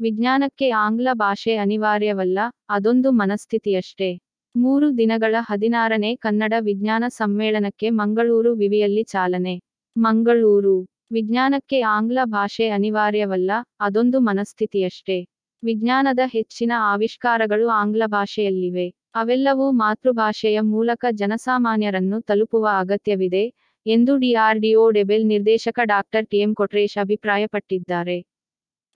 ವಿಜ್ಞಾನಕ್ಕೆ ಆಂಗ್ಲ ಭಾಷೆ ಅನಿವಾರ್ಯವಲ್ಲ, ಅದೊಂದು ಮನಸ್ಥಿತಿಯಷ್ಟೇ. ಮೂರು ದಿನಗಳ ಹದಿನಾರನೇ ಕನ್ನಡ ವಿಜ್ಞಾನ ಸಮ್ಮೇಳನಕ್ಕೆ ಮಂಗಳೂರು ವಿವಿಯಲ್ಲಿ ಚಾಲನೆ. ಮಂಗಳೂರು. ವಿಜ್ಞಾನಕ್ಕೆ ಆಂಗ್ಲ ಭಾಷೆ ಅನಿವಾರ್ಯವಲ್ಲ, ಅದೊಂದು ಮನಸ್ಥಿತಿಯಷ್ಟೇ. ವಿಜ್ಞಾನದ ಹೆಚ್ಚಿನ ಆವಿಷ್ಕಾರಗಳು ಆಂಗ್ಲ ಭಾಷೆಯಲ್ಲಿವೆ. ಅವೆಲ್ಲವೂ ಮಾತೃಭಾಷೆಯ ಮೂಲಕ ಜನಸಾಮಾನ್ಯರನ್ನು ತಲುಪುವ ಅಗತ್ಯವಿದೆ, ಎಂದು ಡಿಆರ್ಡಿಒ ಡೆಬೆಲ್ ನಿರ್ದೇಶಕ ಡಾಕ್ಟರ್ ಟಿಎಂ ಕೊಟ್ರೇಶ್ ಅಭಿಪ್ರಾಯಪಟ್ಟಿದ್ದಾರೆ.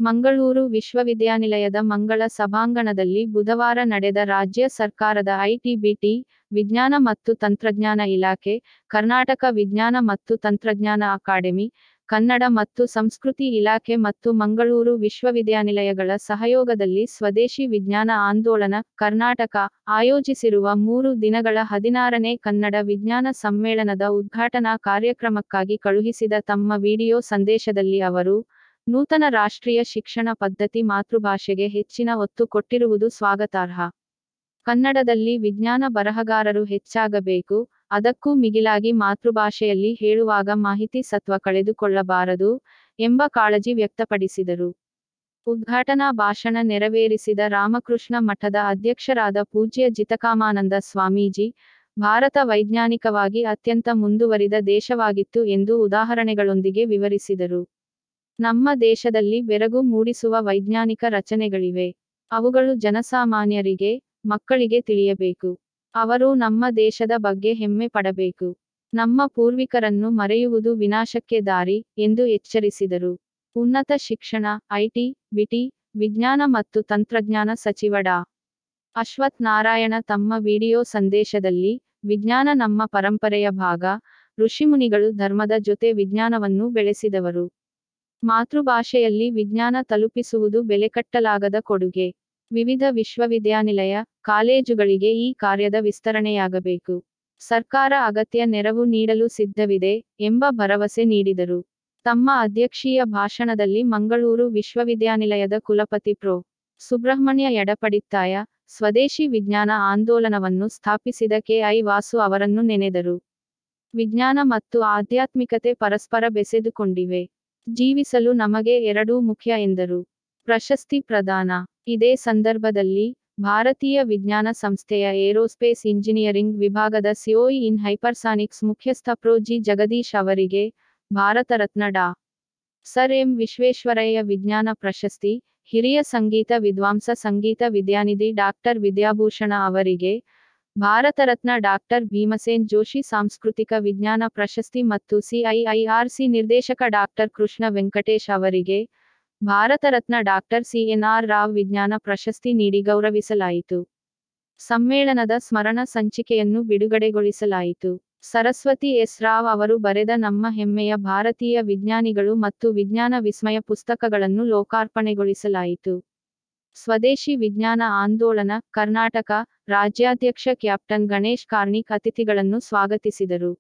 ಮಂಗಳೂರು ವಿಶ್ವವಿದ್ಯಾನಿಲಯದ ಮಂಗಳ ಸಭಾಂಗಣದಲ್ಲಿ ಬುಧವಾರ ನಡೆದ ರಾಜ್ಯ ಸರ್ಕಾರದ ಐಟಿಬಿಟಿ ವಿಜ್ಞಾನ ಮತ್ತು ತಂತ್ರಜ್ಞಾನ ಇಲಾಖೆ, ಕರ್ನಾಟಕ ವಿಜ್ಞಾನ ಮತ್ತು ತಂತ್ರಜ್ಞಾನ ಅಕಾಡೆಮಿ, ಕನ್ನಡ ಮತ್ತು ಸಂಸ್ಕೃತಿ ಇಲಾಖೆ ಮತ್ತು ಮಂಗಳೂರು ವಿಶ್ವವಿದ್ಯಾನಿಲಯಗಳ ಸಹಯೋಗದಲ್ಲಿ ಸ್ವದೇಶಿ ವಿಜ್ಞಾನ ಆಂದೋಲನ, ಕರ್ನಾಟಕ, ಆಯೋಜಿಸಿರುವ ಮೂರು ದಿನಗಳ ಹದಿನಾರನೇ ಕನ್ನಡ ವಿಜ್ಞಾನ ಸಮ್ಮೇಳನದ ಉದ್ಘಾಟನಾ ಕಾರ್ಯಕ್ರಮಕ್ಕಾಗಿ ಕಳುಹಿಸಿದ ತಮ್ಮ ವಿಡಿಯೋ ಸಂದೇಶದಲ್ಲಿ ಅವರು ನೂತನ ರಾಷ್ಟ್ರೀಯ ಶಿಕ್ಷಣ ಪದ್ಧತಿ ಮಾತೃಭಾಷೆಗೆ ಹೆಚ್ಚಿನ ಒತ್ತು ಕೊಟ್ಟಿರುವುದು ಸ್ವಾಗತಾರ್ಹ. ಕನ್ನಡದಲ್ಲಿ ವಿಜ್ಞಾನ ಬರಹಗಾರರು ಹೆಚ್ಚಾಗಬೇಕು, ಅದಕ್ಕೂ ಮಿಗಿಲಾಗಿ ಮಾತೃಭಾಷೆಯಲ್ಲಿ ಹೇಳುವಾಗ ಮಾಹಿತಿ ಸತ್ವ ಕಳೆದುಕೊಳ್ಳಬಾರದು ಎಂಬ ಕಾಳಜಿ ವ್ಯಕ್ತಪಡಿಸಿದರು. ಉದ್ಘಾಟನಾ ಭಾಷಣ ನೆರವೇರಿಸಿದ ರಾಮಕೃಷ್ಣ ಮಠದ ಅಧ್ಯಕ್ಷರಾದ ಪೂಜ್ಯ ಜಿತಕಾಮಾನಂದ ಸ್ವಾಮೀಜಿ, ಭಾರತ ವೈಜ್ಞಾನಿಕವಾಗಿ ಅತ್ಯಂತ ಮುಂದುವರಿದ ದೇಶವಾಗಿತ್ತು ಎಂದು ಉದಾಹರಣೆಗಳೊಂದಿಗೆ ವಿವರಿಸಿದರು. ನಮ್ಮ ದೇಶದಲ್ಲಿ ಬೆರಗು ಮೂಡಿಸುವ ವೈಜ್ಞಾನಿಕ ರಚನೆಗಳಿವೆ. ಅವುಗಳು ಜನಸಾಮಾನ್ಯರಿಗೆ, ಮಕ್ಕಳಿಗೆ ತಿಳಿಯಬೇಕು. ಅವರು ನಮ್ಮ ದೇಶದ ಬಗ್ಗೆ ಹೆಮ್ಮೆ ಪಡಬೇಕು. ನಮ್ಮ ಪೂರ್ವಿಕರನ್ನು ಮರೆಯುವುದು ವಿನಾಶಕ್ಕೆ ದಾರಿ ಎಂದು ಎಚ್ಚರಿಸಿದರು. ಉನ್ನತ ಶಿಕ್ಷಣ ಐಟಿ ಬಿಟಿ ವಿಜ್ಞಾನ ಮತ್ತು ತಂತ್ರಜ್ಞಾನ ಸಚಿವ ಡಾ. ಅಶ್ವಥ್ ನಾರಾಯಣ ತಮ್ಮ ವಿಡಿಯೋ ಸಂದೇಶದಲ್ಲಿ, ವಿಜ್ಞಾನ ನಮ್ಮ ಪರಂಪರೆಯ ಭಾಗ, ಋಷಿಮುನಿಗಳು ಧರ್ಮದ ಜೊತೆ ವಿಜ್ಞಾನವನ್ನು ಬೆಳೆಸಿದವರು. ಮಾತೃಭಾಷೆಯಲ್ಲಿ ವಿಜ್ಞಾನ ತಲುಪಿಸುವುದು ಬೆಲೆಕಟ್ಟಲಾಗದ ಕೊಡುಗೆ. ವಿವಿಧ ವಿಶ್ವವಿದ್ಯಾನಿಲಯ, ಕಾಲೇಜುಗಳಿಗೆ ಈ ಕಾರ್ಯದ ವಿಸ್ತರಣೆಯಾಗಬೇಕು. ಸರ್ಕಾರ ಅಗತ್ಯ ನೆರವು ನೀಡಲು ಸಿದ್ಧವಿದೆ ಎಂಬ ಭರವಸೆ ನೀಡಿದರು. ತಮ್ಮ ಅಧ್ಯಕ್ಷೀಯ ಭಾಷಣದಲ್ಲಿ ಮಂಗಳೂರು ವಿಶ್ವವಿದ್ಯಾನಿಲಯದ ಕುಲಪತಿ ಪ್ರೊ. ಸುಬ್ರಹ್ಮಣ್ಯ ಎಡಪಡಿತ್ತಾಯ ಸ್ವದೇಶಿ ವಿಜ್ಞಾನ ಆಂದೋಲನವನ್ನು ಸ್ಥಾಪಿಸಿದ ಕೆಐ ವಾಸು ಅವರನ್ನು ನೆನೆದರು. ವಿಜ್ಞಾನ ಮತ್ತು ಆಧ್ಯಾತ್ಮಿಕತೆ ಪರಸ್ಪರ ಬೆಸೆದುಕೊಂಡಿವೆ. ಜೀವಿಸಲು ನಮಗೆ ಎರಡೂ ಮುಖ್ಯ ಎಂದರು. ಪ್ರಶಸ್ತಿ ಪ್ರದಾನ. ಇದೇ ಸಂದರ್ಭದಲ್ಲಿ ಭಾರತೀಯ ವಿಜ್ಞಾನ ಸಂಸ್ಥೆಯ ಏರೋಸ್ಪೇಸ್ ಇಂಜಿನಿಯರಿಂಗ್ ವಿಭಾಗದ ಸಿಒಇ ಇನ್ ಹೈಪರ್ಸಾನಿಕ್ಸ್ ಮುಖ್ಯಸ್ಥ ಪ್ರೊ ಜಿ ಜಗದೀಶ್ ಅವರಿಗೆ ಭಾರತ ರತ್ನ ಡಾ. ಸರ್ ಎಂ ವಿಶ್ವೇಶ್ವರಯ್ಯ ವಿಜ್ಞಾನ ಪ್ರಶಸ್ತಿ, ಹಿರಿಯ ಸಂಗೀತ ವಿದ್ವಾಂಸ ಸಂಗೀತ ವಿದ್ಯಾನಿಧಿ ಡಾಕ್ಟರ್ ವಿದ್ಯಾಭೂಷಣ ಅವರಿಗೆ ಭಾರತ ರತ್ನ ಡಾಕ್ಟರ್ ಭೀಮಸೇನ್ ಜೋಶಿ, ಸಾಂಸ್ಕೃತಿಕ ವಿಜ್ಞಾನ ಪ್ರಶಸ್ತಿ ಮತ್ತು ಸಿಐಐಆರ್ಸಿ ನಿರ್ದೇಶಕ ಡಾಕ್ಟರ್ ಕೃಷ್ಣ ವೆಂಕಟೇಶ್ ಅವರಿಗೆ ಭಾರತ ರತ್ನ ಡಾಕ್ಟರ್ ಸಿಎನ್ಆರ್ ರಾವ್ ವಿಜ್ಞಾನ ಪ್ರಶಸ್ತಿ ನೀಡಿ ಗೌರವಿಸಲಾಯಿತು. ಸಮ್ಮೇಳನದ ಸ್ಮರಣ ಸಂಚಿಕೆಯನ್ನು ಬಿಡುಗಡೆಗೊಳಿಸಲಾಯಿತು. ಸರಸ್ವತಿ ಎಸ್ ರಾವ್ ಅವರು ಬರೆದ ನಮ್ಮ ಹೆಮ್ಮೆಯ ಭಾರತೀಯ ವಿಜ್ಞಾನಿಗಳು ಮತ್ತು ವಿಜ್ಞಾನ ವಿಸ್ಮಯ ಪುಸ್ತಕಗಳನ್ನು ಲೋಕಾರ್ಪಣೆಗೊಳಿಸಲಾಯಿತು. ಸ್ವದೇಶಿ ವಿಜ್ಞಾನ ಆಂದೋಲನ ಕರ್ನಾಟಕ ರಾಜ್ಯಾಧ್ಯಕ್ಷ ಕ್ಯಾಪ್ಟನ್ ಗಣೇಶ್ ಕಾರ್ಣಿಕ್ ಅತಿಥಿಗಳನ್ನು ಸ್ವಾಗತಿಸಿದರು.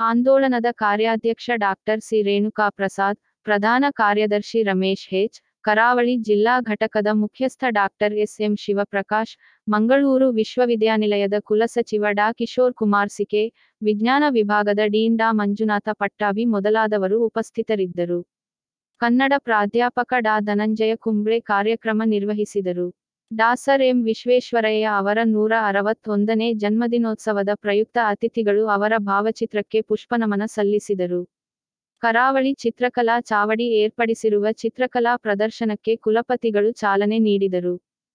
ಆಂದೋಲನದ ಕಾರ್ಯಾಧ್ಯಕ್ಷ ಡಾಕ್ಟರ್ ಸಿ. ರೇಣುಕಾ ಪ್ರಸಾದ್ ಪ್ರಧಾನ ಕಾರ್ಯದರ್ಶಿ ರಮೇಶ್ ಹೆಚ್, ಕರಾವಳಿ ಜಿಲ್ಲಾ ಘಟಕದ ಮುಖ್ಯಸ್ಥ doctor S. M. Shivaprakash, Mangaluru ವಿಶ್ವವಿದ್ಯಾನಿಲಯದ ಕುಲಸಚಿವ ಡಾ. ಕಿಶೋರ್ ಕುಮಾರ್ ಸಿಕೆ, ವಿಜ್ಞಾನ ವಿಭಾಗದ ಡೀನ್ ಡಾ. ಮಂಜುನಾಥ ಪಟ್ಟಾಭಿ ಮೊದಲಾದವರು ಉಪಸ್ಥಿತರಿದ್ದರು. ಕನ್ನಡ ಪ್ರಾಧ್ಯಾಪಕ ಡಾ ಧನಂಜಯ ಕುಂಬ್ಳೆ ಕಾರ್ಯಕ್ರಮ ನಿರ್ವಹಿಸಿದರು. ಡಾಸರ್ ಎಂ ವಿಶ್ವೇಶ್ವರಯ್ಯ ಅವರ ನೂರ ಅರವತ್ತೊಂದನೇ ಜನ್ಮದಿನೋತ್ಸವದ ಪ್ರಯುಕ್ತ ಅತಿಥಿಗಳು ಅವರ ಭಾವಚಿತ್ರಕ್ಕೆ ಪುಷ್ಪನಮನ ಸಲ್ಲಿಸಿದರು. ಕರಾವಳಿ ಚಿತ್ರಕಲಾ ಚಾವಡಿ ಏರ್ಪಡಿಸಿರುವ ಚಿತ್ರಕಲಾ ಪ್ರದರ್ಶನಕ್ಕೆ ಕುಲಪತಿಗಳು ಚಾಲನೆ ನೀಡಿದರು.